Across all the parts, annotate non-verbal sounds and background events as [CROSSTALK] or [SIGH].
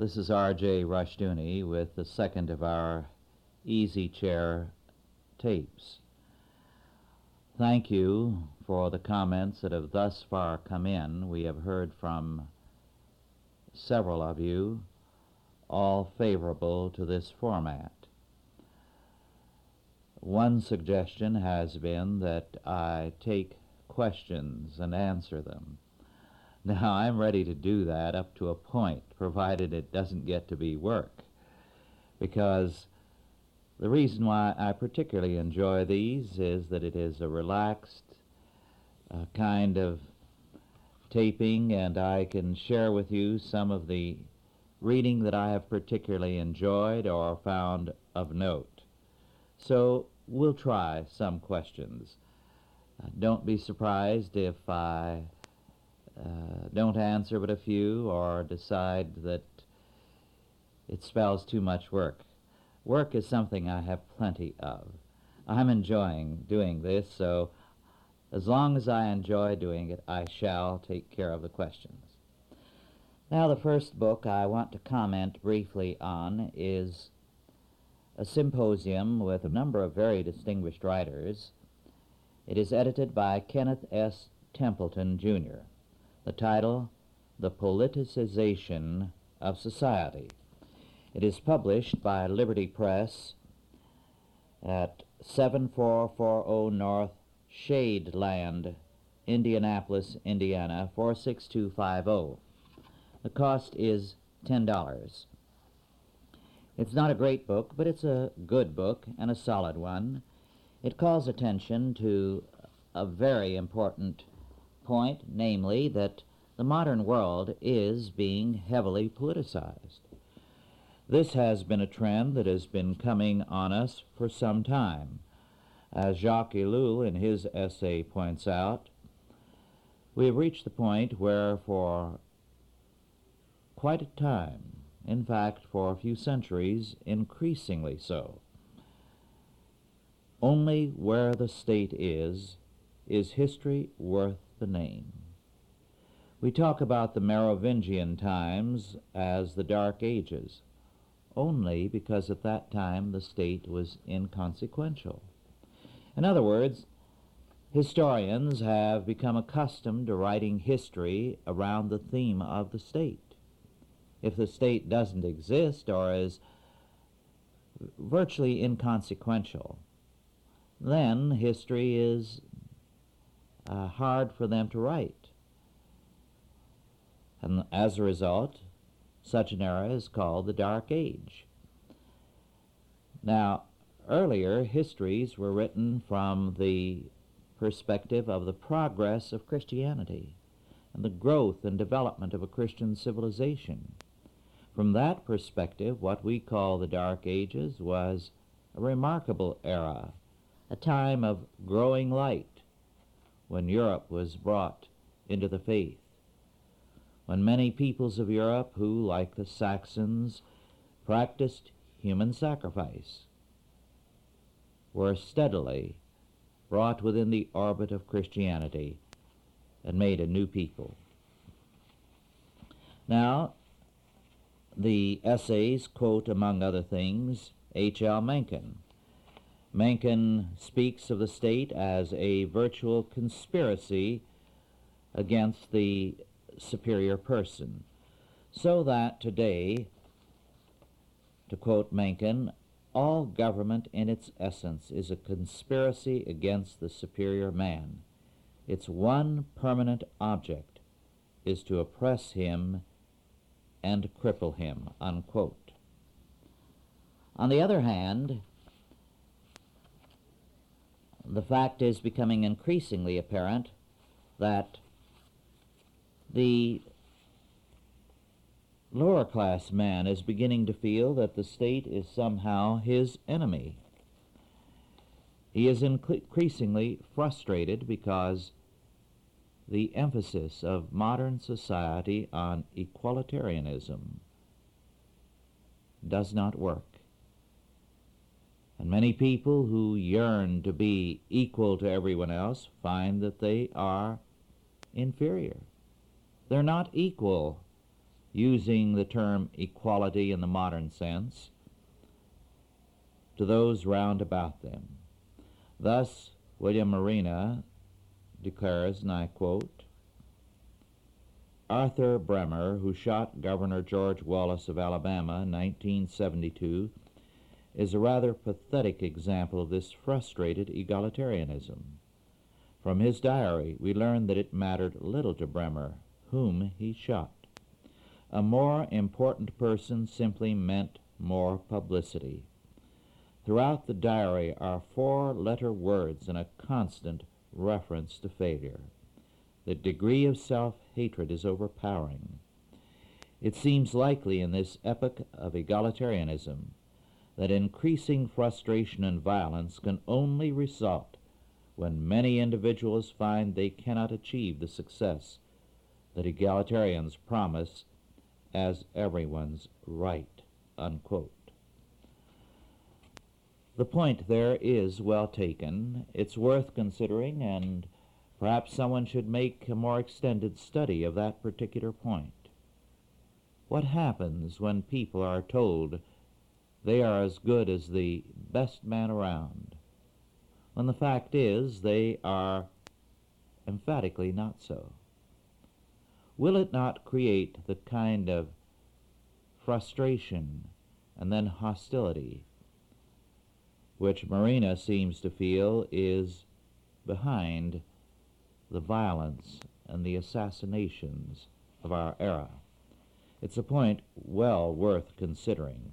This is R.J. Rushdoony with the second of our Easy Chair tapes. Thank you for the comments that have thus far come in. We have heard from several of you, all favorable to this format. One suggestion has been that I take questions and answer them. [LAUGHS] Now, I'm ready to do that up to a point, provided it doesn't get to be work. Because the reason why I particularly enjoy these is that it is a relaxed uh, kind of taping, and I can share with you some of the reading that I have particularly enjoyed or found of note. So we'll try some questions. Uh, don't be surprised if I uh, don't answer but a few or decide that it spells too much work. Work is something I have plenty of. I'm enjoying doing this, so as long as I enjoy doing it, I shall take care of the questions. Now, the first book I want to comment briefly on is a symposium with a number of very distinguished writers. It is edited by Kenneth S. Templeton, Jr. The title, The Politicization of Society. It is published by Liberty Press at 7440 North Shadeland, Indianapolis, Indiana 46250. The cost is $10. It's not a great book, but it's a good book and a solid one. It calls attention to a very important point, namely that the modern world is being heavily politicized. This has been a trend that has been coming on us for some time. As Jacques Ellul in his essay points out, we have reached the point where for quite a time in fact, for a few centuries, increasingly so. Only where the state is, is history worth the name. We talk about the Merovingian times as the Dark Ages, only because at that time the state was inconsequential. In other words, historians have become accustomed to writing history around the theme of the state if the state doesn't exist or is virtually inconsequential, then history is uh, hard for them to write. And as a result, such an era is called the Dark Age. Now, earlier histories were written from the perspective of the progress of Christianity and the growth and development of a Christian civilization. From that perspective, what we call the Dark Ages was a remarkable era, a time of growing light, when Europe was brought into the faith, when many peoples of Europe who, like the Saxons, practiced human sacrifice, were steadily brought within the orbit of Christianity and made a new people. Now, the essays quote, among other things, H.L. Mencken. Mencken speaks of the state as a virtual conspiracy against the superior person, so that today, to quote Mencken, all government in its essence is a conspiracy against the superior man. Its one permanent object is to oppress him and cripple him. Unquote. On the other hand, the fact is becoming increasingly apparent that the lower class man is beginning to feel that the state is somehow his enemy. He is increasingly frustrated because the emphasis of modern society on equalitarianism does not work. And many people who yearn to be equal to everyone else find that they are inferior. They're not equal using the term equality in the modern sense, to those round about them. Thus, William Marina declares, and I quote, Arthur Bremer, who shot Governor George Wallace of Alabama in 1972, is a rather pathetic example of this frustrated egalitarianism. From his diary, we learn that it mattered little to Bremer whom he shot. A more important person simply meant more publicity. Throughout the diary are four letter words and a constant reference to failure. The degree of self hatred is overpowering. It seems likely in this epoch of egalitarianism that increasing frustration and violence can only result when many individuals find they cannot achieve the success that egalitarians promise as everyone's right. Unquote. The point there is well taken. It's worth considering, and perhaps someone should make a more extended study of that particular point. What happens when people are told they are as good as the best man around, when the fact is they are emphatically not so? Will it not create the kind of frustration and then hostility which Marina seems to feel is behind the violence and the assassinations of our era. It's a point well worth considering.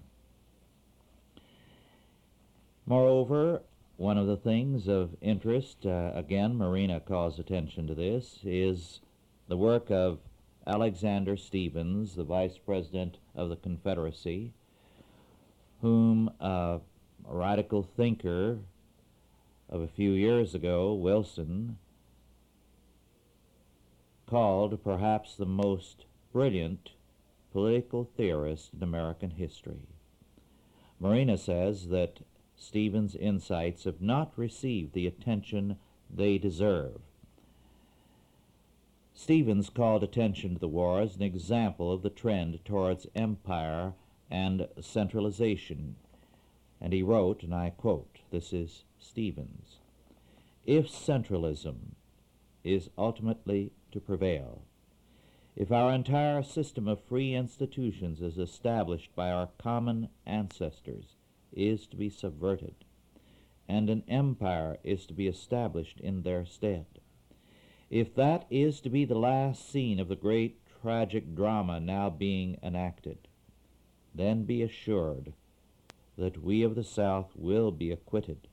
Moreover, one of the things of interest, uh, again, Marina calls attention to this, is the work of Alexander Stephens, the Vice President of the Confederacy, whom a radical thinker of a few years ago, Wilson, called perhaps the most brilliant political theorist in American history. Marina says that Stephens' insights have not received the attention they deserve. Stephens called attention to the war as an example of the trend towards empire and centralization and he wrote, and I quote, this is Stephens, if centralism is ultimately to prevail, if our entire system of free institutions is established by our common ancestors is to be subverted, and an empire is to be established in their stead, if that is to be the last scene of the great tragic drama now being enacted, then be assured that we of the South will be acquitted,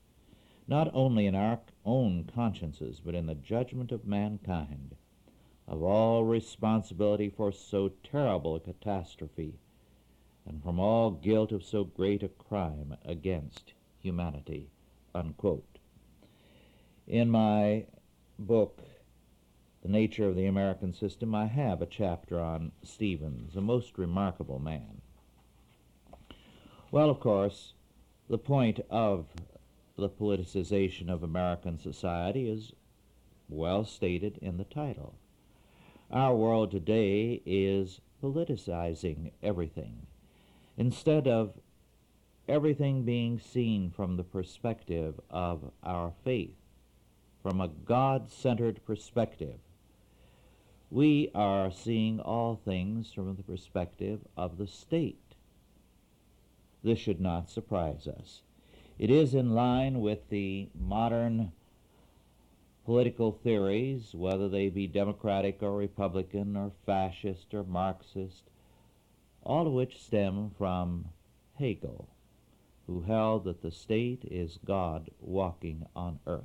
not only in our own consciences, but in the judgment of mankind, of all responsibility for so terrible a catastrophe, and from all guilt of so great a crime against humanity. Unquote. In my book, The Nature of the American System, I have a chapter on Stephens, a most remarkable man. Well, of course, the point of the politicization of American society is well stated in the title. Our world today is politicizing everything. Instead of everything being seen from the perspective of our faith, from a God centered perspective, we are seeing all things from the perspective of the state this should not surprise us. It is in line with the modern political theories, whether they be Democratic or Republican or fascist or Marxist, all of which stem from Hegel, who held that the state is God walking on earth.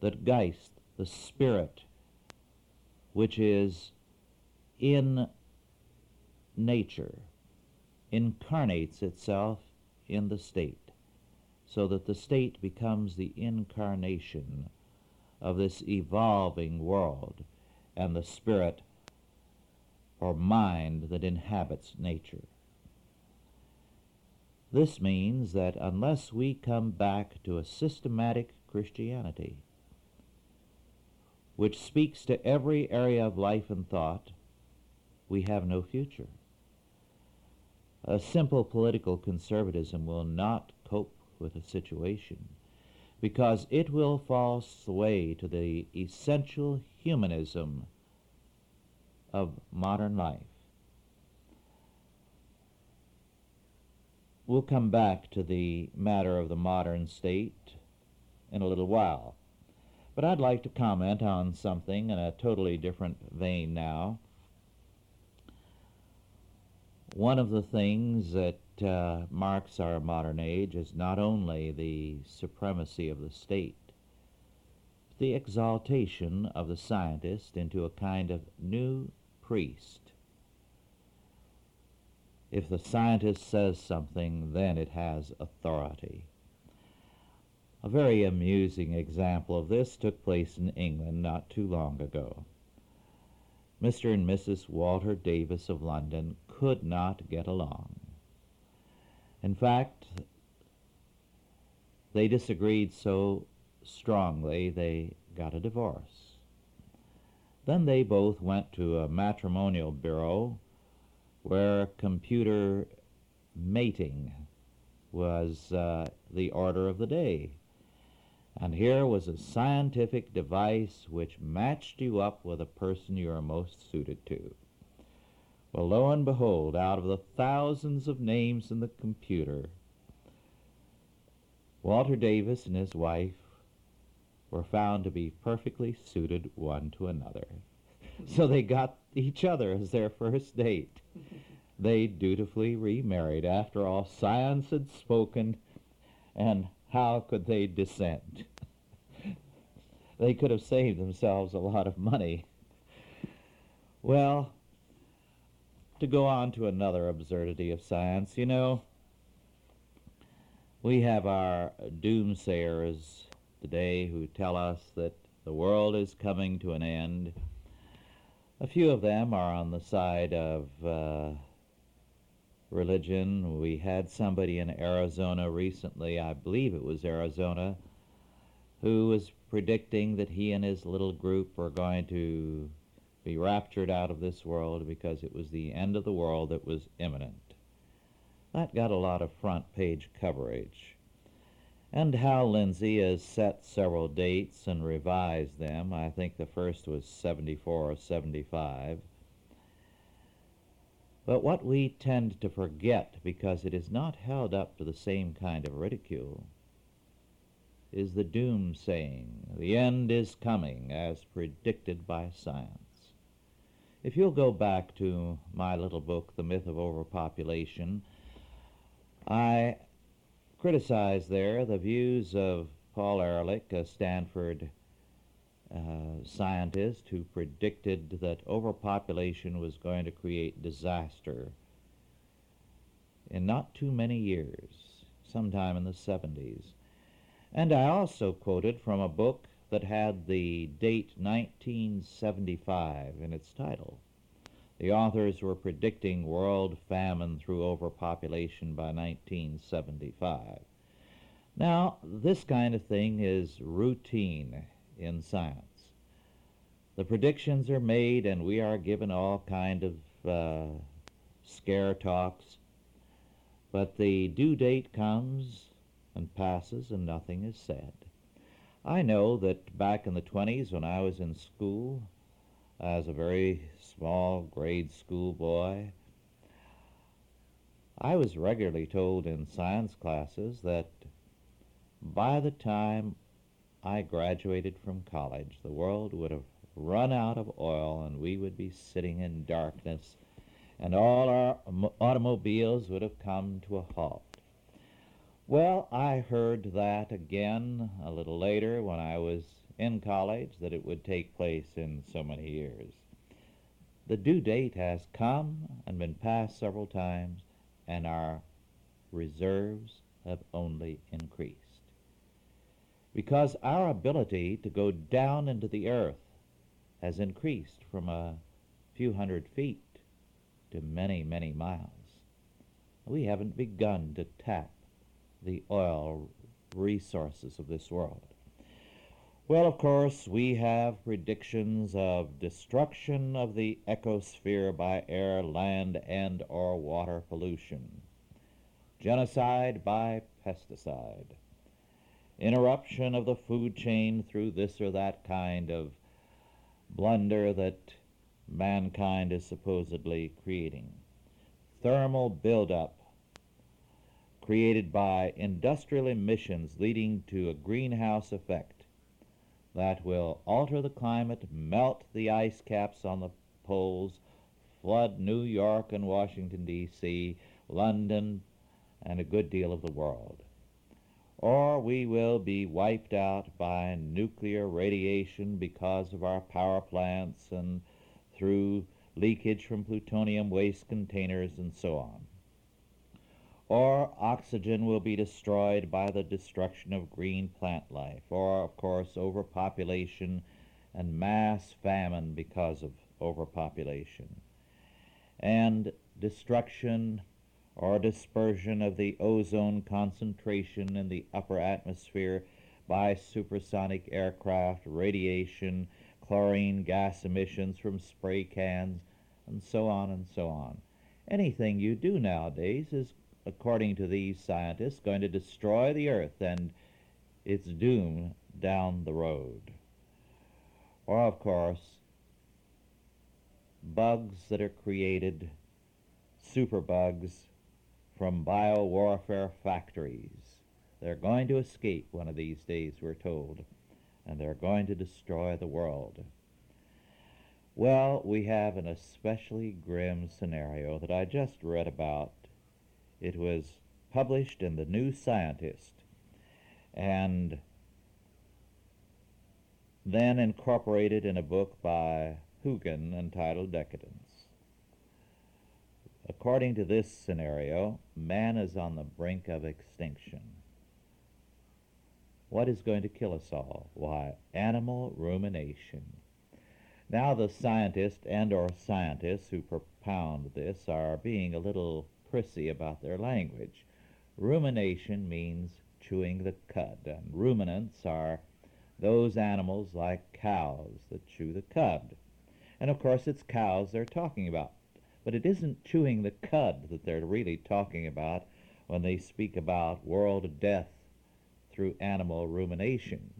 That Geist, the spirit, which is in nature, incarnates itself in the state, so that the state becomes the incarnation of this evolving world and the spirit or mind that inhabits nature. This means that unless we come back to a systematic Christianity, which speaks to every area of life and thought, we have no future. A simple political conservatism will not cope with the situation because it will fall sway to the essential humanism of modern life. We'll come back to the matter of the modern state in a little while. But I'd like to comment on something in a totally different vein now. One of the things that uh, marks our modern age is not only the supremacy of the state, the exaltation of the scientist into a kind of new priest. If the scientist says something, then it has authority. A very amusing example of this took place in England not too long ago. Mr. and Mrs. Walter Davis of London could not get along. In fact, they disagreed so strongly they got a divorce. Then they both went to a matrimonial bureau where computer mating was uh, the order of the day. And here was a scientific device which matched you up with a person you are most suited to. Well, lo and behold, out of the thousands of names in the computer, Walter Davis and his wife were found to be perfectly suited one to another. So they got each other as their first date. They dutifully remarried. After all, science had spoken, and how could they dissent? they could have saved themselves a lot of money. Well, to go on to another absurdity of science, you know, we have our doomsayers today who tell us that the world is coming to an end. A few of them are on the side of uh, religion. We had somebody in Arizona recently, I believe it was Arizona, who was predicting that he and his little group were going to be raptured out of this world because it was the end of the world that was imminent. That got a lot of front page coverage. And Hal Lindsey has set several dates and revised them. I think the first was 74 or 75. But what we tend to forget, because it is not held up to the same kind of ridicule, is the doom saying, the end is coming, as predicted by science. If you'll go back to my little book, The Myth of Overpopulation, I criticize there the views of Paul Ehrlich, a Stanford uh, scientist who predicted that overpopulation was going to create disaster in not too many years, sometime in the 70s. And I also quoted from a book that had the date 1975 in its title. The authors were predicting world famine through overpopulation by 1975. Now, this kind of thing is routine in science. The predictions are made, and we are given all kind of uh, scare talks, but the due date comes and passes, and nothing is said. I know that back in the 20s, when I was in school, as a very small grade school boy, I was regularly told in science classes that by the time I graduated from college, the world would have run out of oil and we would be sitting in darkness and all our automobiles would have come to a halt. Well, I heard that again a little later when I was in college that it would take place in so many years. The due date has come and been passed several times, and our reserves have only increased because our ability to go down into the earth has increased from a few hundred feet to many, many miles. We haven't begun to tap the oil resources of this world. Well, of course, we have predictions of destruction of the ecosphere by air, land, and or water pollution, genocide by pesticide, interruption of the food chain through this or that kind of blunder that mankind is supposedly creating, thermal buildup created by industrial emissions leading to a greenhouse effect that will alter the climate, melt the ice caps on the poles, flood New York and Washington, D.C., London, and a good deal of the world. Or we will be wiped out by nuclear radiation because of our power plants and through leakage from plutonium waste containers and so on or oxygen will be destroyed by the destruction of green plant life, or, of course, overpopulation and mass famine because of overpopulation, and destruction or dispersion of the ozone concentration in the upper atmosphere by supersonic aircraft, radiation, chlorine gas emissions from spray cans, and so on and so on. Anything you do nowadays is according to these scientists, going to destroy the earth and its doom down the road. Or, of course, bugs that are created, superbugs, from biowarfare factories. They're going to escape one of these days, we're told, and they're going to destroy the world. Well, we have an especially grim scenario that I just read about it was published in the New Scientist and then incorporated in a book by Hugin entitled Decadence. According to this scenario, man is on the brink of extinction. What is going to kill us all? Why, animal rumination. Now the scientists and or scientists who propound this are being a little prissy about their language. Rumination means chewing the cud, and ruminants are those animals like cows that chew the cud. And of course, it's cows they're talking about. But it isn't chewing the cud that they're really talking about when they speak about world death through animal rumination.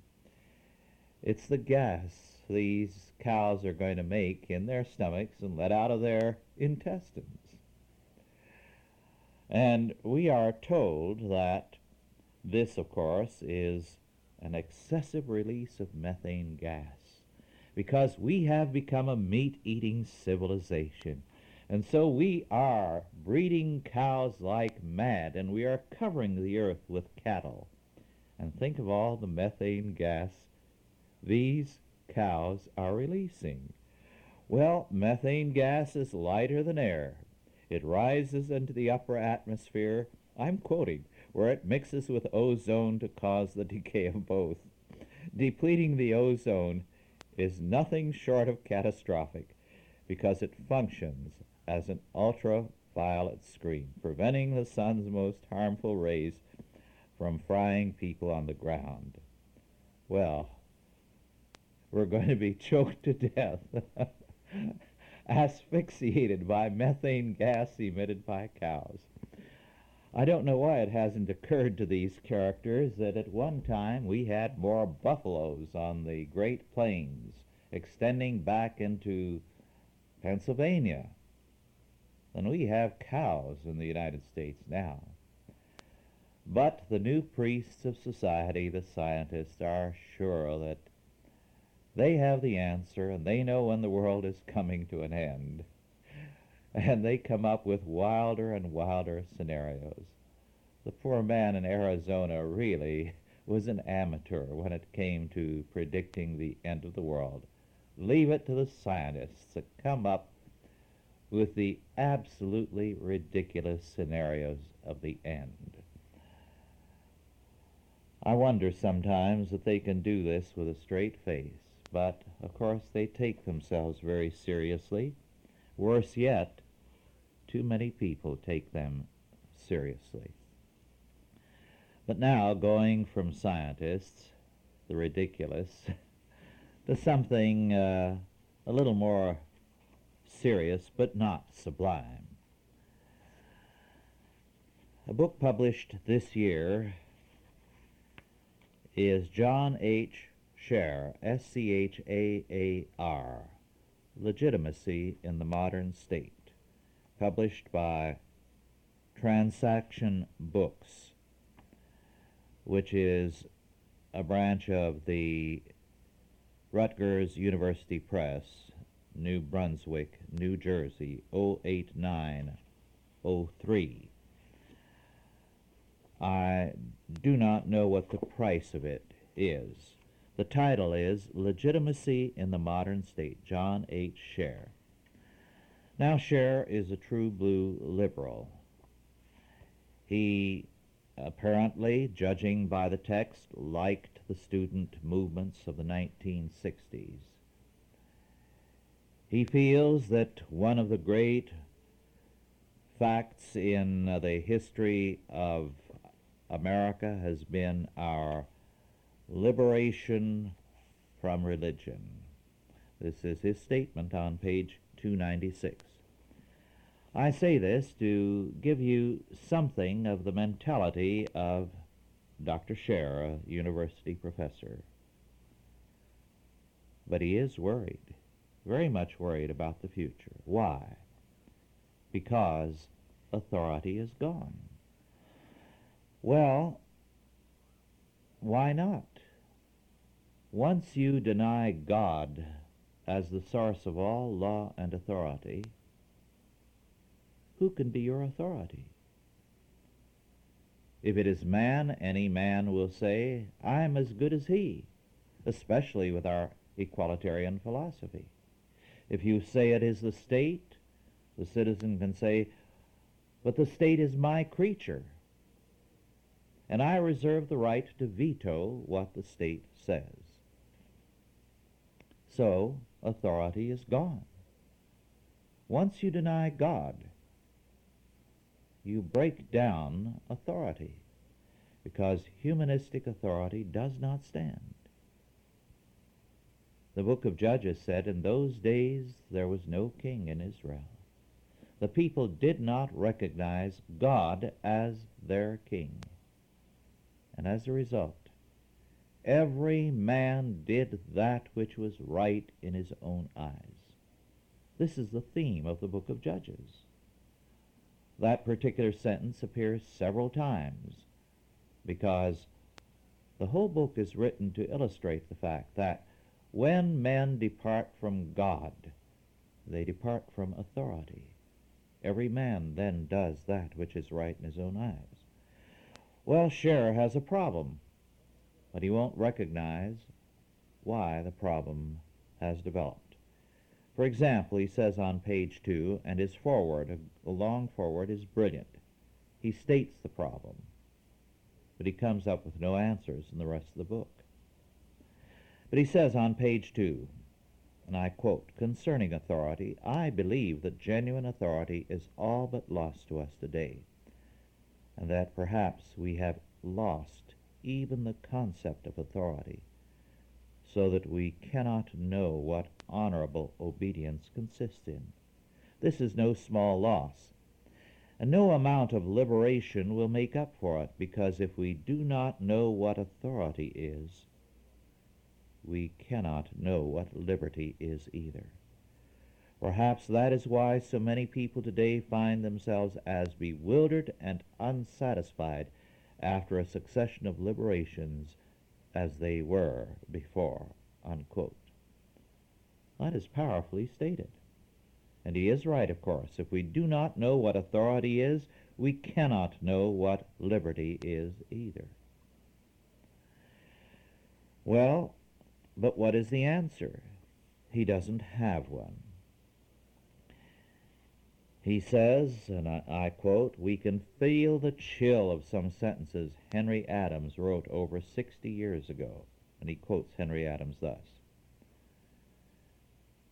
It's the gas these cows are going to make in their stomachs and let out of their intestines. And we are told that this, of course, is an excessive release of methane gas because we have become a meat eating civilization. And so we are breeding cows like mad, and we are covering the earth with cattle. And think of all the methane gas these cows are releasing. Well, methane gas is lighter than air, it rises into the upper atmosphere, I'm quoting, where it mixes with ozone to cause the [LAUGHS] decay of both. Depleting the ozone is nothing short of catastrophic because it functions as an ultraviolet screen, preventing the sun's most harmful rays from frying people on the ground. Well, we're going to be [LAUGHS] choked to death. [LAUGHS] asphyxiated by methane gas emitted by cows. I don't know why it hasn't occurred to these characters that at one time we had more buffaloes on the Great Plains, extending back into Pennsylvania, than we have cows in the United States now. But the new priests of society, the scientists, are sure that they have the answer, and they know when the world is coming to an end. And they come up with wilder and wilder scenarios. The poor man in Arizona really was an amateur when it came to predicting the end of the world. Leave it to the scientists to come up with the absolutely ridiculous scenarios of the end. I wonder sometimes that they can do this with a straight face. But, of course, they take themselves very seriously. Worse yet, too many people take them seriously. But now, going from scientists the ridiculous, [LAUGHS] to something uh, a little more serious but not sublime. A book published this year is John H. Schaar, S-C-H-A-A-R, Legitimacy in the Modern State, published by Transaction Books, which is a branch of the Rutgers University Press, New Brunswick, New Jersey, 08903. I do not know what the price of it is. The title is Legitimacy in the Modern State, John H. Schaar. Now, Schaar is a true blue liberal. He apparently, judging by the text, liked the student movements of the 1960s. He feels that one of the great facts in the history of America has been our liberation from religion. This is his statement on page 296. I say this to give you something of the mentality of Dr. Schaar, a university professor. But he is worried, very much worried about the future. Why? Because authority is gone. Well, why not? Once you deny God as the source of all law and authority, who can be your authority? If it is man, any man will say, I'm as good as he, especially with our equalitarian philosophy. If you say it is the state, the citizen can say, but the state is my creature, and I reserve the right to veto what the state says. So, authority is gone. Once you deny God, you break down authority because humanistic authority does not stand. The book of Judges said, In those days there was no king in Israel. The people did not recognize God as their king. And as a result, every man did that which was right in his own eyes. This is the theme of the book of Judges. That particular sentence appears several times because the whole book is written to illustrate the fact that when men depart from God, they depart from authority. Every man then does that which is right in his own eyes. Well, Schaar has a problem, but he won't recognize why the problem has developed. For example, he says on page 2, and his foreword, a long foreword, is brilliant. He states the problem, but he comes up with no answers in the rest of the book. But he says on page 2, and I quote, Concerning authority, I believe that genuine authority is all but lost to us today, and that perhaps we have lost even the concept of authority so that we cannot know what honorable obedience consists in. This is no small loss, and no amount of liberation will make up for it, because if we do not know what authority is, we cannot know what liberty is either. Perhaps that is why so many people today find themselves as bewildered and unsatisfied after a succession of liberations as they were before. Unquote. That is powerfully stated. And he is right, of course. If we do not know what authority is, we cannot know what liberty is either. Well, but what is the answer? He doesn't have one. He says, and I, I, quote, we can feel the chill of some sentences Henry Adams wrote over 60 years ago. And he quotes Henry Adams thus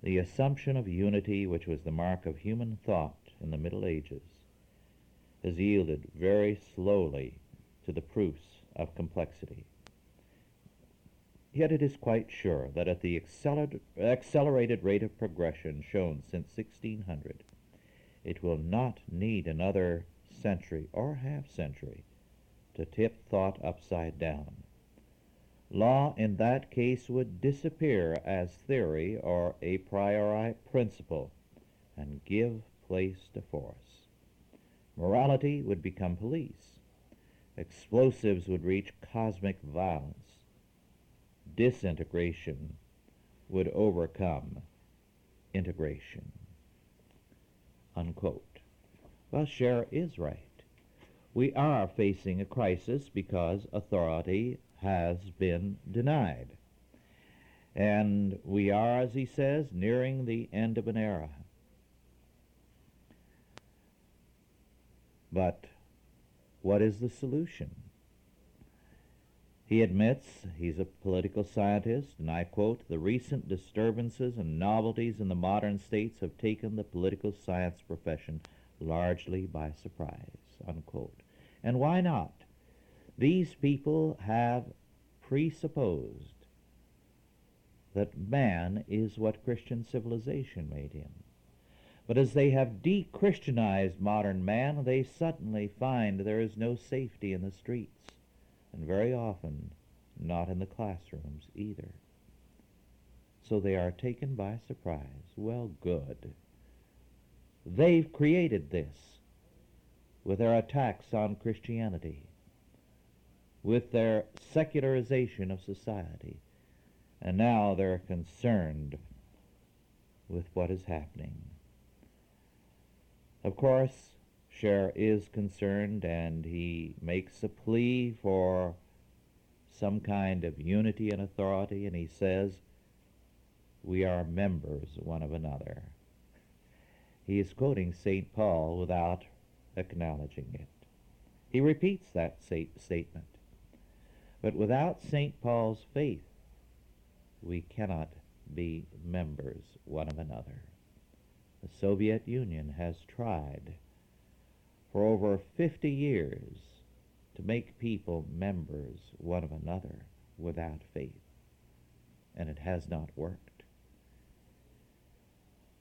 The assumption of unity, which was the mark of human thought in the Middle Ages, has yielded very slowly to the proofs of complexity. Yet it is quite sure that at the accelerated rate of progression shown since 1600, it will not need another century or half century to tip thought upside down. Law in that case would disappear as theory or a priori principle and give place to force. Morality would become police. Explosives would reach cosmic violence. Disintegration would overcome integration. Unquote. Well, Schaar is right. We are facing a crisis because authority has been denied. And we are, as he says, nearing the end of an era. But what is the solution? He admits he's a political scientist, and I quote, the recent disturbances and novelties in the modern states have taken the political science profession largely by surprise, unquote. And why not? These people have presupposed that man is what Christian civilization made him. But as they have de-Christianized modern man, they suddenly find there is no safety in the streets, and very often not in the classrooms either. So they are taken by surprise. Well, good. They've created this with their attacks on Christianity, with their secularization of society, and now they're concerned with what is happening. Of course, Schaar is concerned and he makes a plea for some kind of unity and authority, and he says, We are members one of another. He is quoting St. Paul without acknowledging it. He repeats that statement. But without St. Paul's faith, we cannot be members one of another. The Soviet Union has tried for over 50 years to make people members one of another without faith, and it has not worked.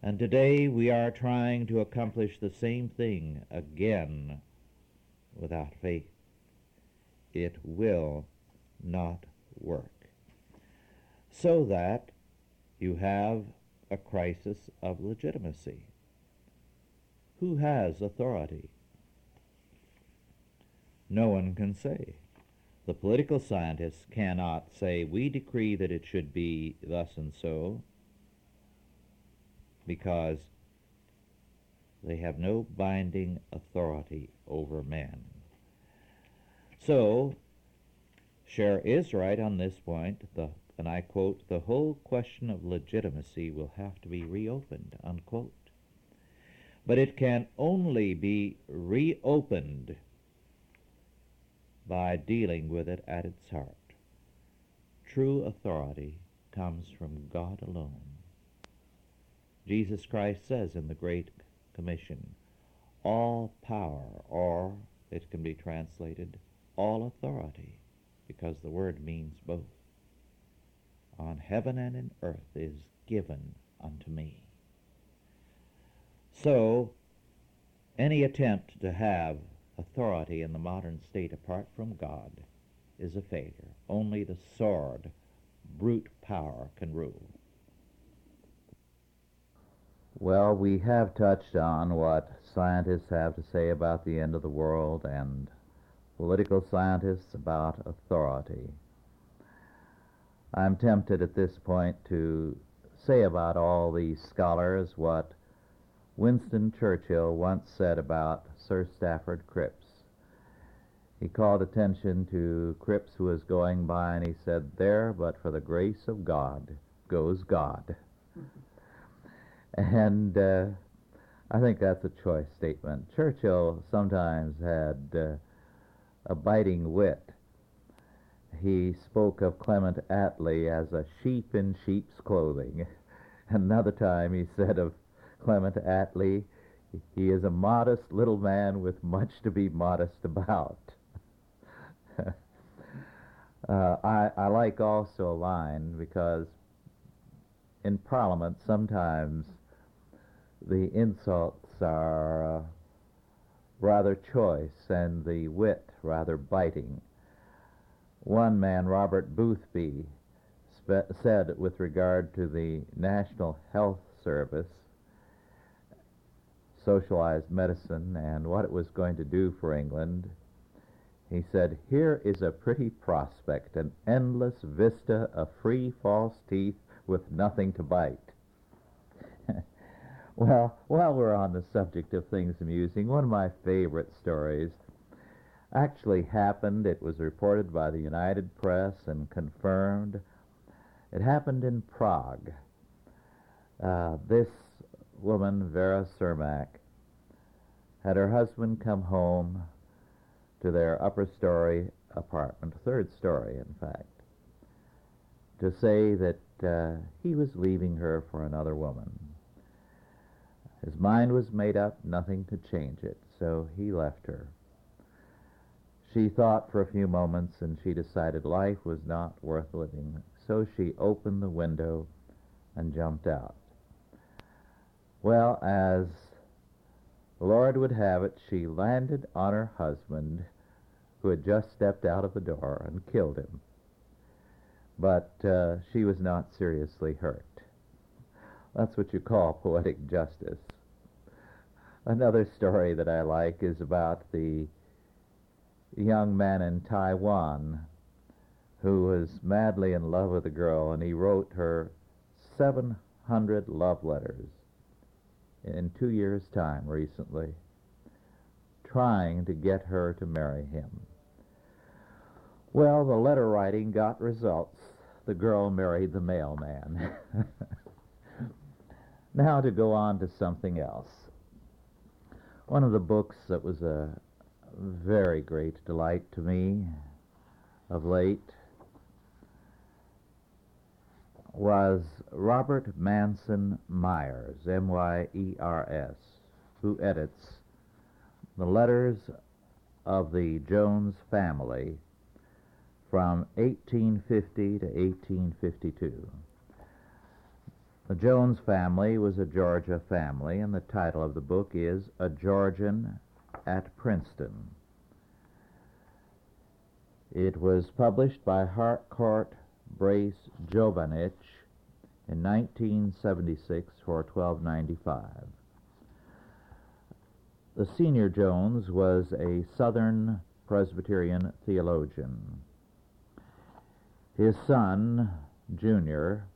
And today we are trying to accomplish the same thing again without faith. It will not work. So that you have a crisis of legitimacy. Who has authority? No one can say. The political scientists cannot say, we decree that it should be thus and so, because they have no binding authority over men. So, Schaar is right on this point. The and I quote, the whole question of legitimacy will have to be reopened, unquote. But it can only be reopened by dealing with it at its heart. True authority comes from God alone. Jesus Christ says in the Great Commission, all power, or it can be translated, all authority, because the word means both on heaven and in earth is given unto me. So, any attempt to have authority in the modern state apart from God is a failure. Only the sword, brute power, can rule. Well, we have touched on what scientists have to say about the end of the world and political scientists about authority. I'm tempted at this point to say about all these scholars what Winston Churchill once said about Sir Stafford Cripps. He called attention to Cripps who was going by and he said, There, but for the grace of God, goes God. and uh, I think that's a choice statement. Churchill sometimes had uh, a biting wit he spoke of Clement Attlee as a sheep in sheep's clothing. [LAUGHS] Another time he said of Clement Attlee, he is a modest little man with much to be modest about. [LAUGHS] Uh, I, I like also a line because in Parliament sometimes the insults are uh, rather choice and the wit rather biting. One man, Robert Boothby, spe- said with regard to the National Health Service, socialized medicine, and what it was going to do for England, he said, Here is a pretty prospect, an endless vista of free false teeth with nothing to bite. [LAUGHS] well, while we're on the subject of things amusing, one of my favorite stories actually happened. It was reported by the United Press and confirmed. It happened in Prague. Uh, this woman, Vera Cermak, had her husband come home to their upper story apartment, third story, in fact, to say that uh, he was leaving her for another woman. His mind was made up, nothing could change it, so he left her. She thought for a few moments and she decided life was not worth living, so she opened the window and jumped out. Well, as the Lord would have it, she landed on her husband, who had just stepped out of the door, and killed him. But uh, she was not seriously hurt. That's what you call [LAUGHS] poetic justice. Another story that I like is about the young man in Taiwan who was madly in love with a girl, and he wrote her 700 love letters in two years' time recently, trying to get her to marry him. Well, the letter writing got results. The girl married the mailman. [LAUGHS] now to go on to something else. One of the books that was a very great delight to me of late was Robert Manson Myers, M Y E R S, who edits the letters of the Jones family from 1850 to 1852. The Jones family was a Georgia family, and the title of the book is A Georgian at Princeton. It was published by Harcourt Brace Jovanovich in 1976 for 12.95. The senior Jones was a Southern Presbyterian theologian. His son, Junior,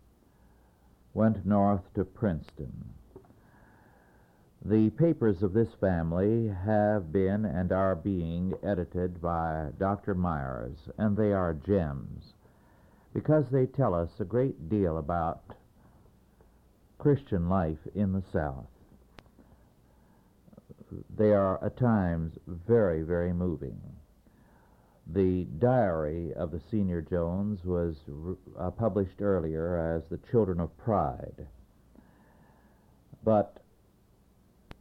went north to Princeton. The papers of this family have been and are being edited by Dr. Myers, and they are gems because they tell us a great deal about Christian life in the South. They are at times very, very moving. The diary of the senior Jones was uh, published earlier as The Children of Pride. But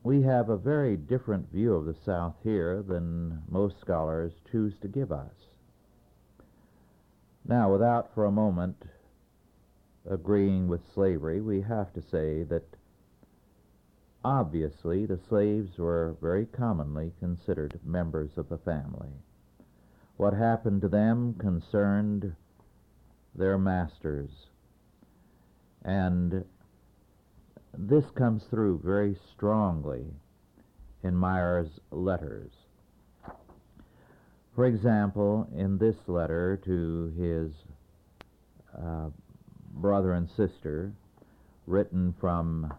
we have a very different view of the South here than most scholars choose to give us. Now, without for a moment agreeing with slavery, we have to say that obviously the slaves were very commonly considered members of the family. What happened to them concerned their masters, and this comes through very strongly in Myers' letters. For example, in this letter to his uh, brother and sister, written from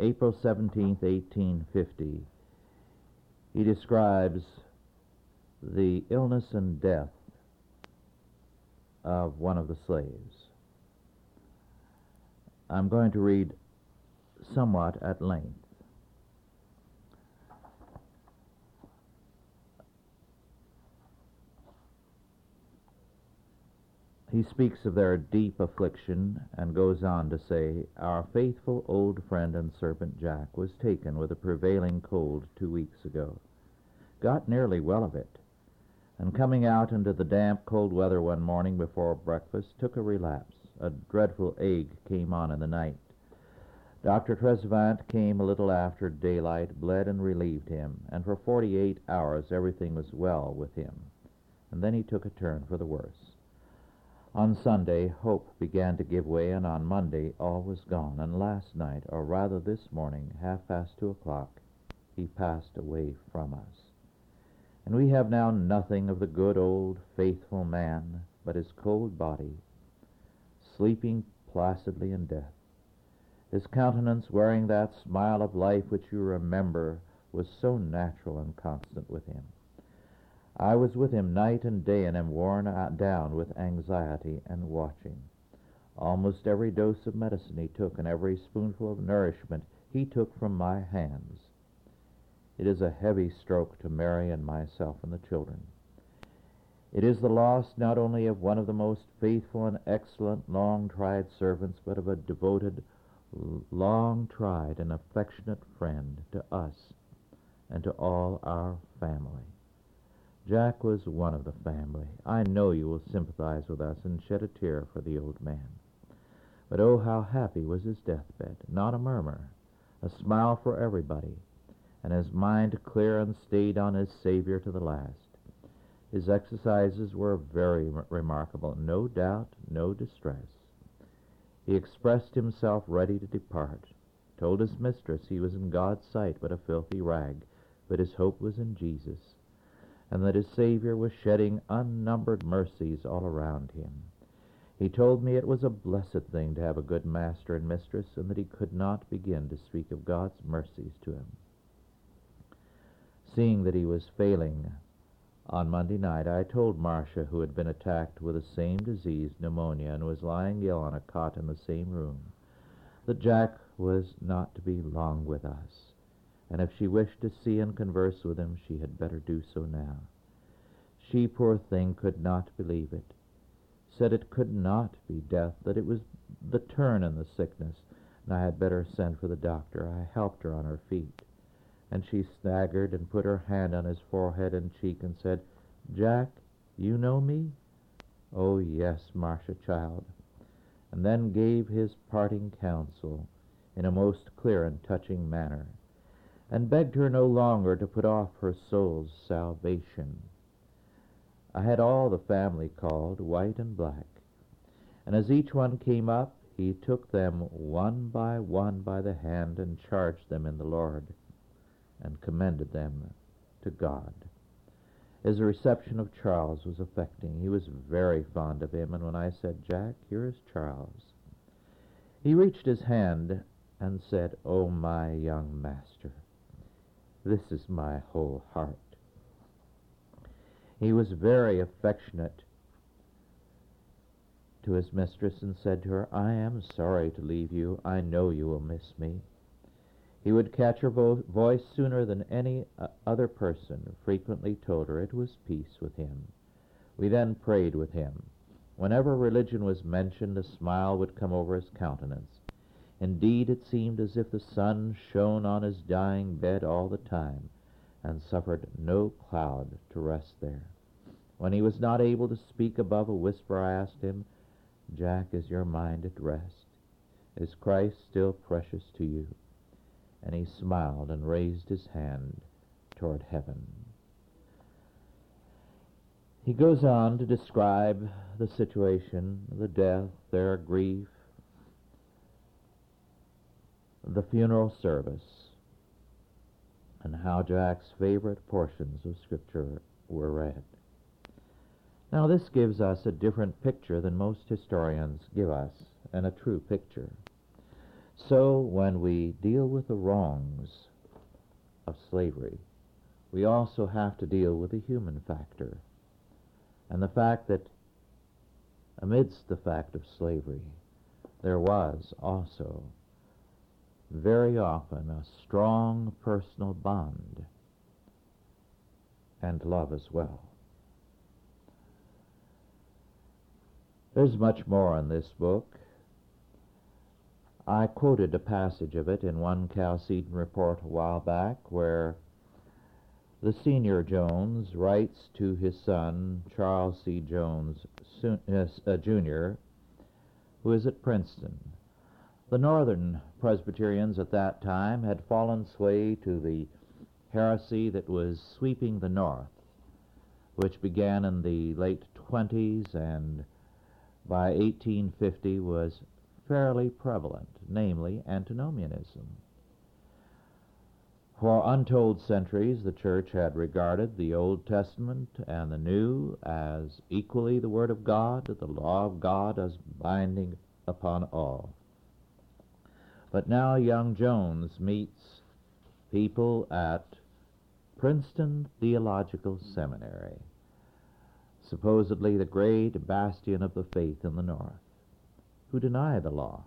April 17, 1850, he describes the illness and death of one of the slaves. I'm going to read somewhat at length. He speaks of their deep affliction and goes on to say, Our faithful old friend and servant Jack was taken with a prevailing cold two weeks ago. Got nearly well of it, and coming out into the damp, cold weather one morning before breakfast, took a relapse. A dreadful ague came on in the night. Dr. Tresvant came a little after daylight, bled and relieved him, and for forty-eight hours everything was well with him. And then he took a turn for the worse. On Sunday, hope began to give way, and on Monday all was gone. And last night, or rather this morning, half past two o'clock, he passed away from us. And we have now nothing of the good old faithful man, but his cold body, sleeping placidly in death. His countenance, wearing that smile of life which you remember, was so natural and constant with him. I was with him night and day, and am worn down with anxiety and watching. Almost every dose of medicine he took, and every spoonful of nourishment he took from my hands. It is a heavy stroke to Mary and myself and the children. It is the loss not only of one of the most faithful and excellent long-tried servants, but of a devoted, long tried and affectionate friend to us and to all our family. Jack was one of the family. I know you will sympathize with us and shed a tear for the old man. But oh, how happy was his deathbed! Not a murmur, a smile for everybody, and his mind clear and stayed on his Savior to the last. His exercises were very remarkable, no doubt, no distress. He expressed himself ready to depart, told his mistress he was in God's sight but a filthy rag, but his hope was in Jesus, and that his Savior was shedding unnumbered mercies all around him. He told me it was a blessed thing to have a good master and mistress, and that he could not begin to speak of God's mercies to him. Seeing that he was failing on Monday night, I told Marcia, who had been attacked with the same disease, pneumonia, and was lying ill on a cot in the same room, that Jack was not to be long with us, and if she wished to see and converse with him, she had better do so now. She, poor thing, could not believe it, said it could not be death, that it was the turn in the sickness, and I had better send for the doctor. I helped her on her feet and she staggered and put her hand on his forehead and cheek and said, Jack, you know me? Oh, yes, Marcia, child, and then gave his parting counsel in a most clear and touching manner, and begged her no longer to put off her soul's salvation. I had all the family called, white and black, and as each one came up, he took them one by one by the hand and charged them in the Lord and commended them to God. His reception of Charles was affecting. He was very fond of him, and when I said, Jack, here is Charles, he reached his hand and said, Oh, my young master, this is my whole heart. He was very affectionate to his mistress and said to her, I am sorry to leave you. I know you will miss me. He would catch her vo- voice sooner than any uh, other person, frequently told her it was peace with him. We then prayed with him. Whenever religion was mentioned, a smile would come over his countenance. Indeed, it seemed as if the sun shone on his dying bed all the time, and suffered no cloud to rest there. When he was not able to speak above a whisper, I asked him, Jack, is your mind at rest? Is Christ still precious to you? and he smiled and raised his hand toward heaven. He goes on to describe the situation, the death, their grief, the funeral service, and how Jack's favorite portions of Scripture were read. Now, this gives us a different picture than most historians give us, and a true picture. So when we deal with the wrongs of slavery, we also have to deal with the human factor and the fact that amidst the fact of slavery, there was also very often a strong personal bond and love as well. There's much more in this book. I quoted a passage of it in one Chalcedon report a while back where the senior Jones writes to his son, Charles C. Jones uh, Jr., who is at Princeton. The Northern Presbyterians at that time had fallen sway to the heresy that was sweeping the North, which began in the late 20s and by 1850 was fairly prevalent, namely antinomianism. For untold centuries, the Church had regarded the Old Testament and the New as equally the Word of God, the law of God as binding upon all. But now young Jones meets people at Princeton Theological Seminary, supposedly the great bastion of the faith in the North, who deny the law,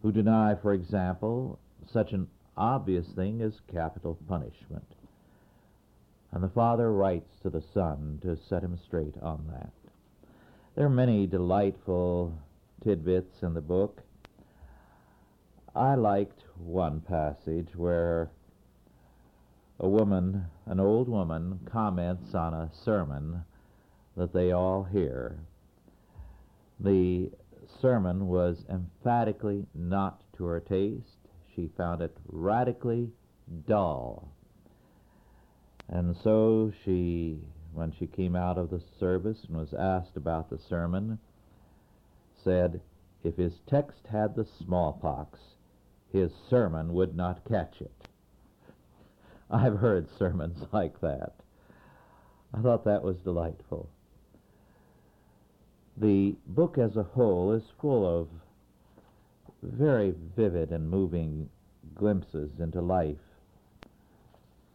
who deny, for example, such an obvious thing as capital punishment. And the father writes to the son to set him straight on that. There are many delightful tidbits in the book. I liked one passage where a woman, an old woman, comments on a sermon that they all hear. The sermon was emphatically not to her taste she found it radically dull. And so she, when she came out of the service and was asked about the sermon, said, if his text had the smallpox, his sermon would not catch it. I've heard sermons [LAUGHS] like that. I thought that was delightful. The book as a whole is full of very vivid and moving glimpses into life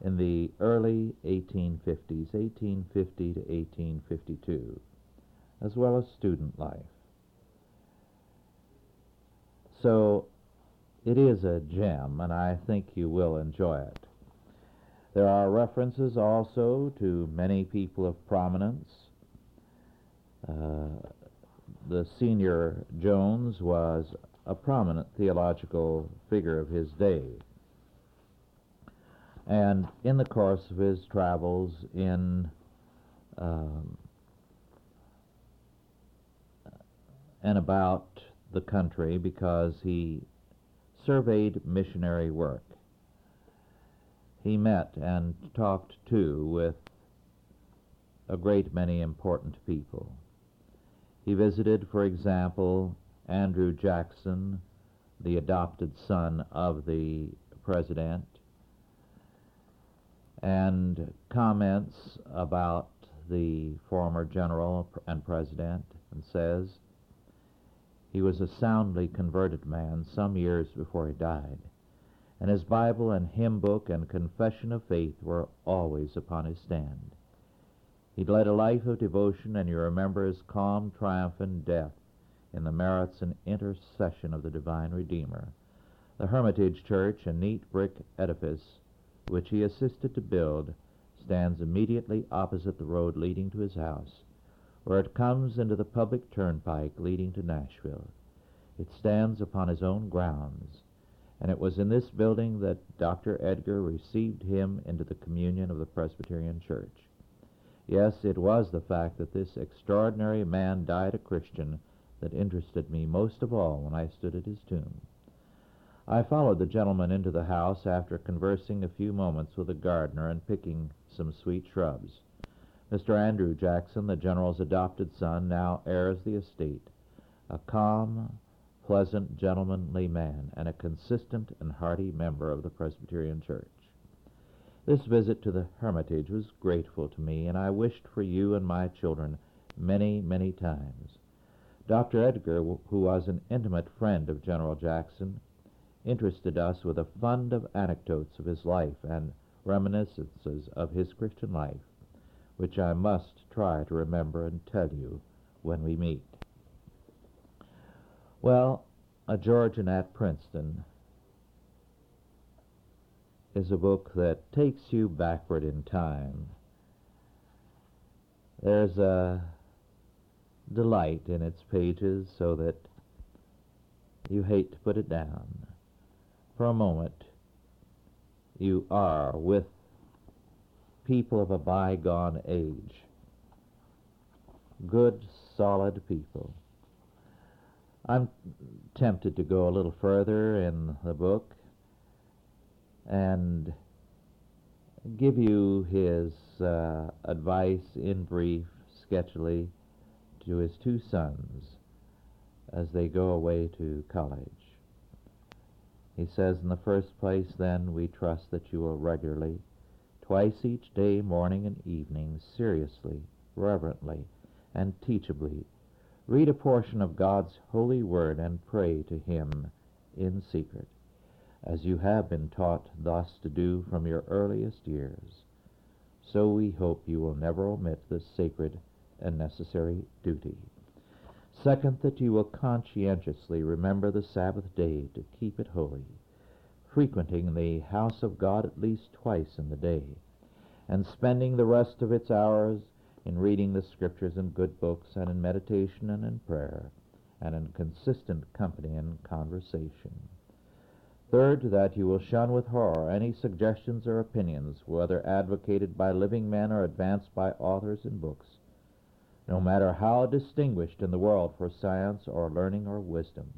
in the early 1850s, 1850 to 1852, as well as student life. So it is a gem, and I think you will enjoy it. There are references also to many people of prominence. Uh, the senior Jones was a prominent theological figure of his day. And in the course of his travels in um, and about the country, because he surveyed missionary work, he met and talked too with a great many important people. He visited, for example, Andrew Jackson, the adopted son of the president, and comments about the former general and president, and says, he was a soundly converted man some years before he died, and his Bible and hymn book and confession of faith were always upon his stand. He led a life of devotion, and you remember his calm triumph in death in the merits and intercession of the divine Redeemer. The Hermitage Church, a neat brick edifice which he assisted to build, stands immediately opposite the road leading to his house, where it comes into the public turnpike leading to Nashville. It stands upon his own grounds, and it was in this building that Dr. Edgar received him into the communion of the Presbyterian Church. Yes, it was the fact that this extraordinary man died a Christian that interested me most of all when I stood at his tomb. I followed the gentleman into the house after conversing a few moments with the gardener and picking some sweet shrubs. Mr. Andrew Jackson, the general's adopted son, now heirs the estate, a calm, pleasant, gentlemanly man, and a consistent and hearty member of the Presbyterian Church. This visit to the Hermitage was grateful to me, and I wished for you and my children many, many times. Dr. Edgar, who was an intimate friend of General Jackson, interested us with a fund of anecdotes of his life and reminiscences of his Christian life, which I must try to remember and tell you when we meet. Well, A Georgian at Princeton is a book that takes you backward in time. There's a delight in its pages so that you hate to put it down. For a moment, you are with people of a bygone age. Good, solid people. I'm tempted to go a little further in the book and give you his uh, advice in brief, sketchily, to his two sons as they go away to college. He says, in the first place, then, we trust that you will regularly, twice each day, morning and evening, seriously, reverently, and teachably, read a portion of God's holy word and pray to Him in secret as you have been taught thus to do from your earliest years. So we hope you will never omit this sacred and necessary duty. Second, that you will conscientiously remember the Sabbath day to keep it holy, frequenting the house of God at least twice in the day, and spending the rest of its hours in reading the Scriptures and good books, and in meditation and in prayer, and in consistent company and conversation. Third, that you will shun with horror any suggestions or opinions, whether advocated by living men or advanced by authors in books, no matter how distinguished in the world for science or learning or wisdom,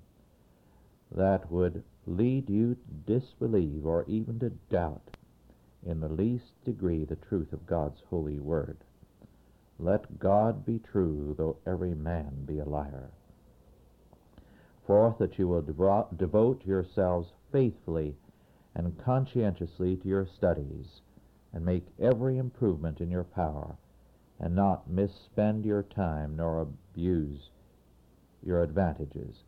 that would lead you to disbelieve or even to doubt in the least degree the truth of God's holy word. Let God be true, though every man be a liar. Fourth, that you will devote yourselves faithfully and conscientiously to your studies, and make every improvement in your power, and not misspend your time nor abuse your advantages.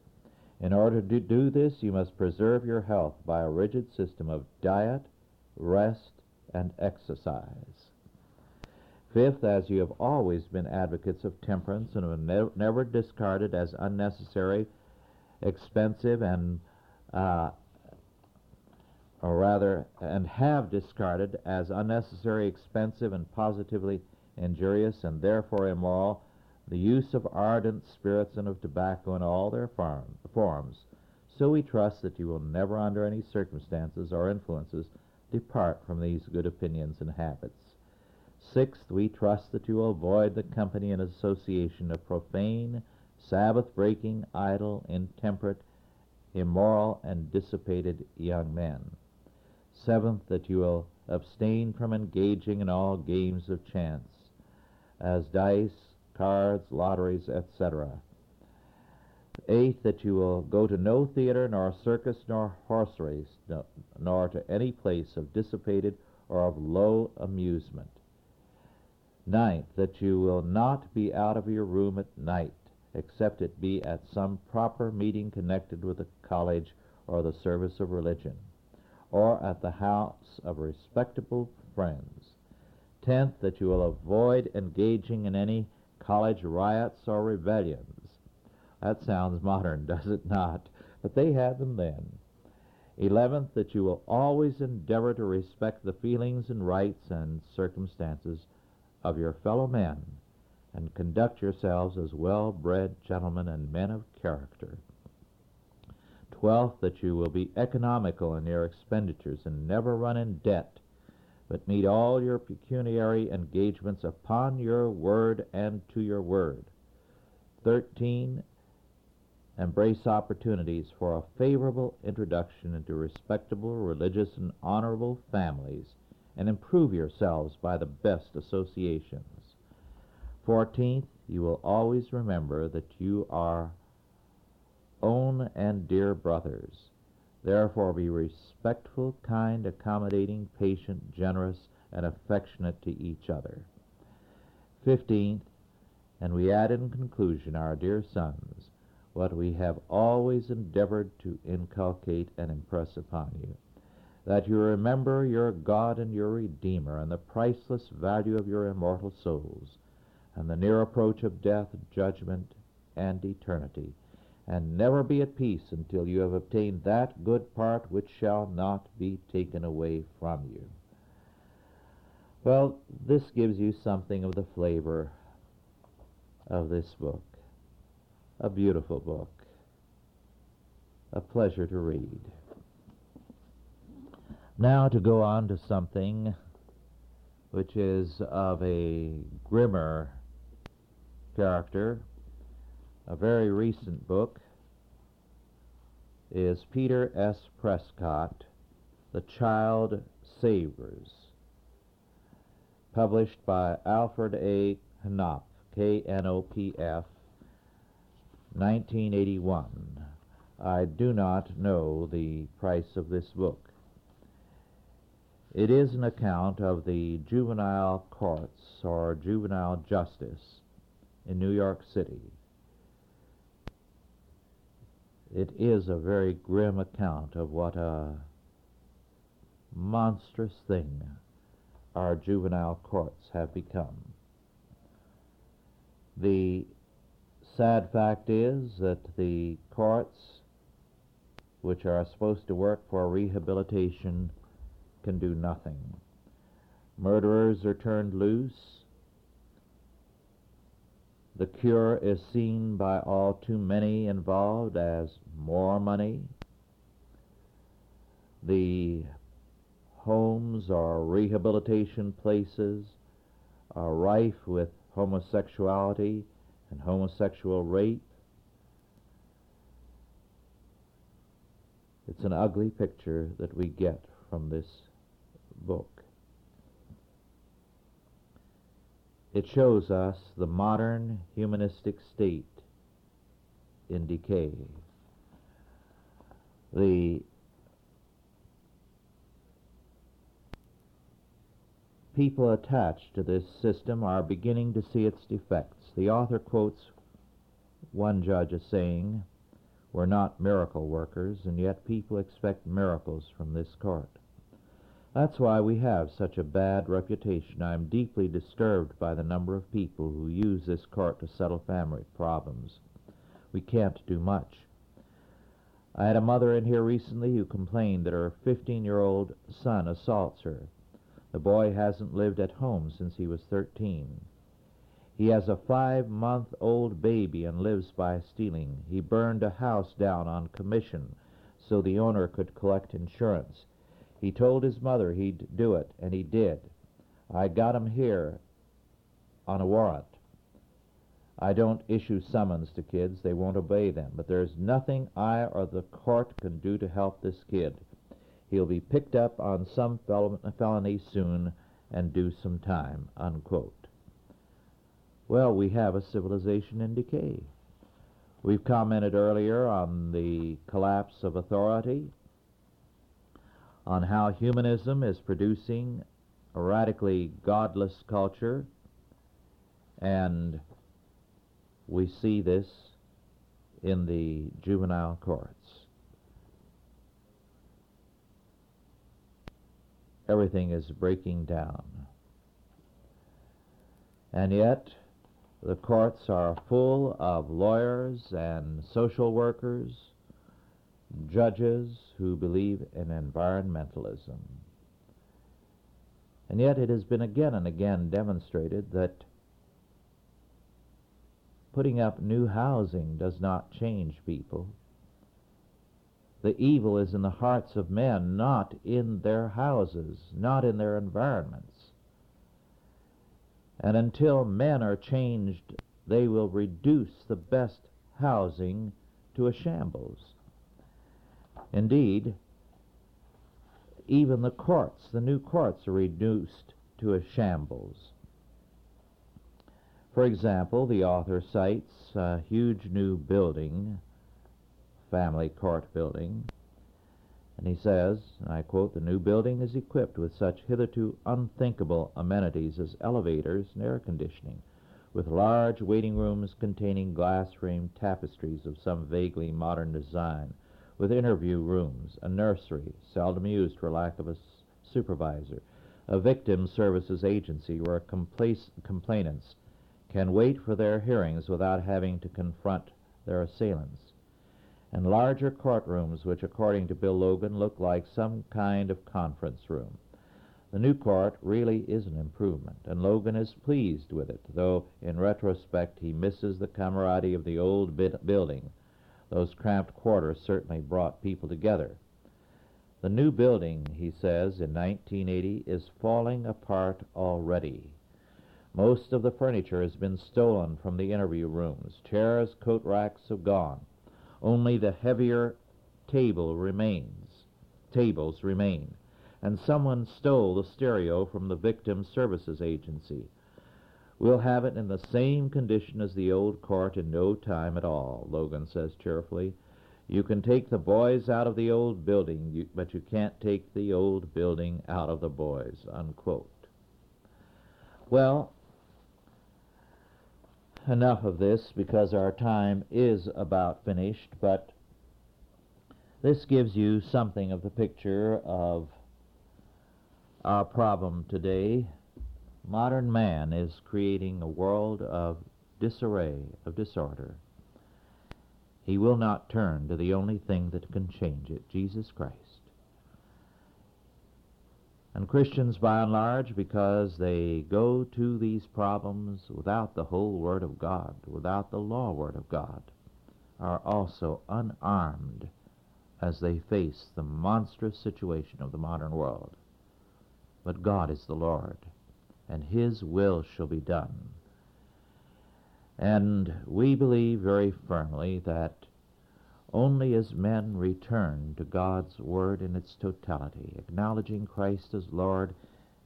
In order to do this, you must preserve your health by a rigid system of diet, rest, and exercise. Fifth, as you have always been advocates of temperance and have ne- never discarded as unnecessary, expensive, and uh, or rather, and have discarded as unnecessary, expensive, and positively injurious, and therefore immoral, the use of ardent spirits and of tobacco in all their forms. So we trust that you will never, under any circumstances or influences, depart from these good opinions and habits. Sixth, we trust that you will avoid the company and association of profane, Sabbath breaking, idle, intemperate, immoral, and dissipated young men. Seventh, that you will abstain from engaging in all games of chance, as dice, cards, lotteries, etc. Eighth, that you will go to no theater, nor circus, nor horse race, no, nor to any place of dissipated or of low amusement. Ninth, that you will not be out of your room at night, except it be at some proper meeting connected with the college or the service of religion or at the house of respectable friends. Tenth, that you will avoid engaging in any college riots or rebellions. That sounds modern, [LAUGHS] does it not? But they had them then. Eleventh, that you will always endeavor to respect the feelings and rights and circumstances of your fellow men and conduct yourselves as well-bred gentlemen and men of character. Twelfth, that you will be economical in your expenditures and never run in debt, but meet all your pecuniary engagements upon your word and to your word. Thirteen, embrace opportunities for a favorable introduction into respectable, religious, and honorable families, and improve yourselves by the best associations. Fourteenth, you will always remember that you are own and dear brothers. Therefore be respectful, kind, accommodating, patient, generous, and affectionate to each other. Fifteenth, and we add in conclusion, our dear sons, what we have always endeavored to inculcate and impress upon you, that you remember your God and your Redeemer, and the priceless value of your immortal souls, and the near approach of death, judgment, and eternity and never be at peace until you have obtained that good part which shall not be taken away from you. Well, this gives you something of the flavor of this book. A beautiful book. A pleasure to read. Now to go on to something which is of a grimmer character. A very recent book is Peter S. Prescott, The Child Savers, published by Alfred A. Knopf, K-N-O-P-F, 1981. I do not know the price of this book. It is an account of the juvenile courts or juvenile justice in New York City. It is a very grim account of what a monstrous thing our juvenile courts have become. The sad fact is that the courts, which are supposed to work for rehabilitation, can do nothing. Murderers are turned loose. The cure is seen by all too many involved as more money. The homes or rehabilitation places are rife with homosexuality and homosexual rape. It's an ugly picture that we get from this book. It shows us the modern humanistic state in decay. The people attached to this system are beginning to see its defects. The author quotes one judge as saying, We're not miracle workers, and yet people expect miracles from this court. That's why we have such a bad reputation. I am deeply disturbed by the number of people who use this court to settle family problems. We can't do much. I had a mother in here recently who complained that her 15 year old son assaults her. The boy hasn't lived at home since he was 13. He has a five month old baby and lives by stealing. He burned a house down on commission so the owner could collect insurance. He told his mother he'd do it, and he did. I got him here on a warrant. I don't issue summons to kids, they won't obey them, but there's nothing I or the court can do to help this kid. He'll be picked up on some fel- felony soon and do some time. Unquote. Well, we have a civilization in decay. We've commented earlier on the collapse of authority, on how humanism is producing a radically godless culture, and we see this in the juvenile courts. everything is breaking down. And yet, the courts are full of lawyers and social workers, judges who believe in environmentalism. And yet, it has been again and again demonstrated that putting up new housing does not change people. The evil is in the hearts of men, not in their houses, not in their environments. And until men are changed, they will reduce the best housing to a shambles. Indeed, even the courts, the new courts, are reduced to a shambles. For example, the author cites a huge new building family court building. And he says, and I quote, the new building is equipped with such hitherto unthinkable amenities as elevators and air conditioning, with large waiting rooms containing glass-framed tapestries of some vaguely modern design, with interview rooms, a nursery, seldom used for lack of a supervisor, a victim services agency where complainants can wait for their hearings without having to confront their assailants and larger courtrooms, which, according to Bill Logan, look like some kind of conference room. The new court really is an improvement, and Logan is pleased with it, though in retrospect he misses the camaraderie of the old building. Those cramped quarters certainly brought people together. The new building, he says, in 1980 is falling apart already. Most of the furniture has been stolen from the interview rooms. Chairs, coat racks have gone. Only the heavier table remains. Tables remain. And someone stole the stereo from the victim services agency. We'll have it in the same condition as the old court in no time at all, Logan says cheerfully. You can take the boys out of the old building, you, but you can't take the old building out of the boys, unquote. Well, enough of this because our time is about finished, but this gives you something of the picture of our problem today. Modern man is creating a world of disarray, of disorder. He will not turn to the only thing that can change it, Jesus Christ. And Christians, by and large, because they go to these problems without the whole Word of God, without the law Word of God, are also unarmed as they face the monstrous situation of the modern world. But God is the Lord, and His will shall be done. And we believe very firmly that only as men return to God's Word in its totality, acknowledging Christ as Lord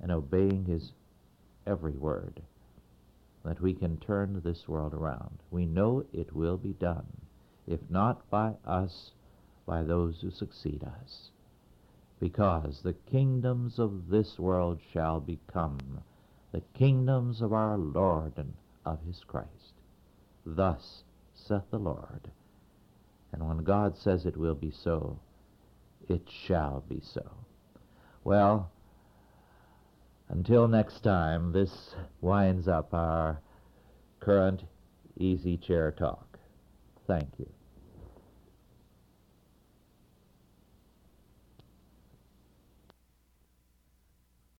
and obeying His every word, that we can turn this world around. We know it will be done, if not by us, by those who succeed us. Because the kingdoms of this world shall become the kingdoms of our Lord and of His Christ. Thus saith the Lord. And when God says it will be so, it shall be so. Well, until next time, this winds up our current easy chair talk. Thank you.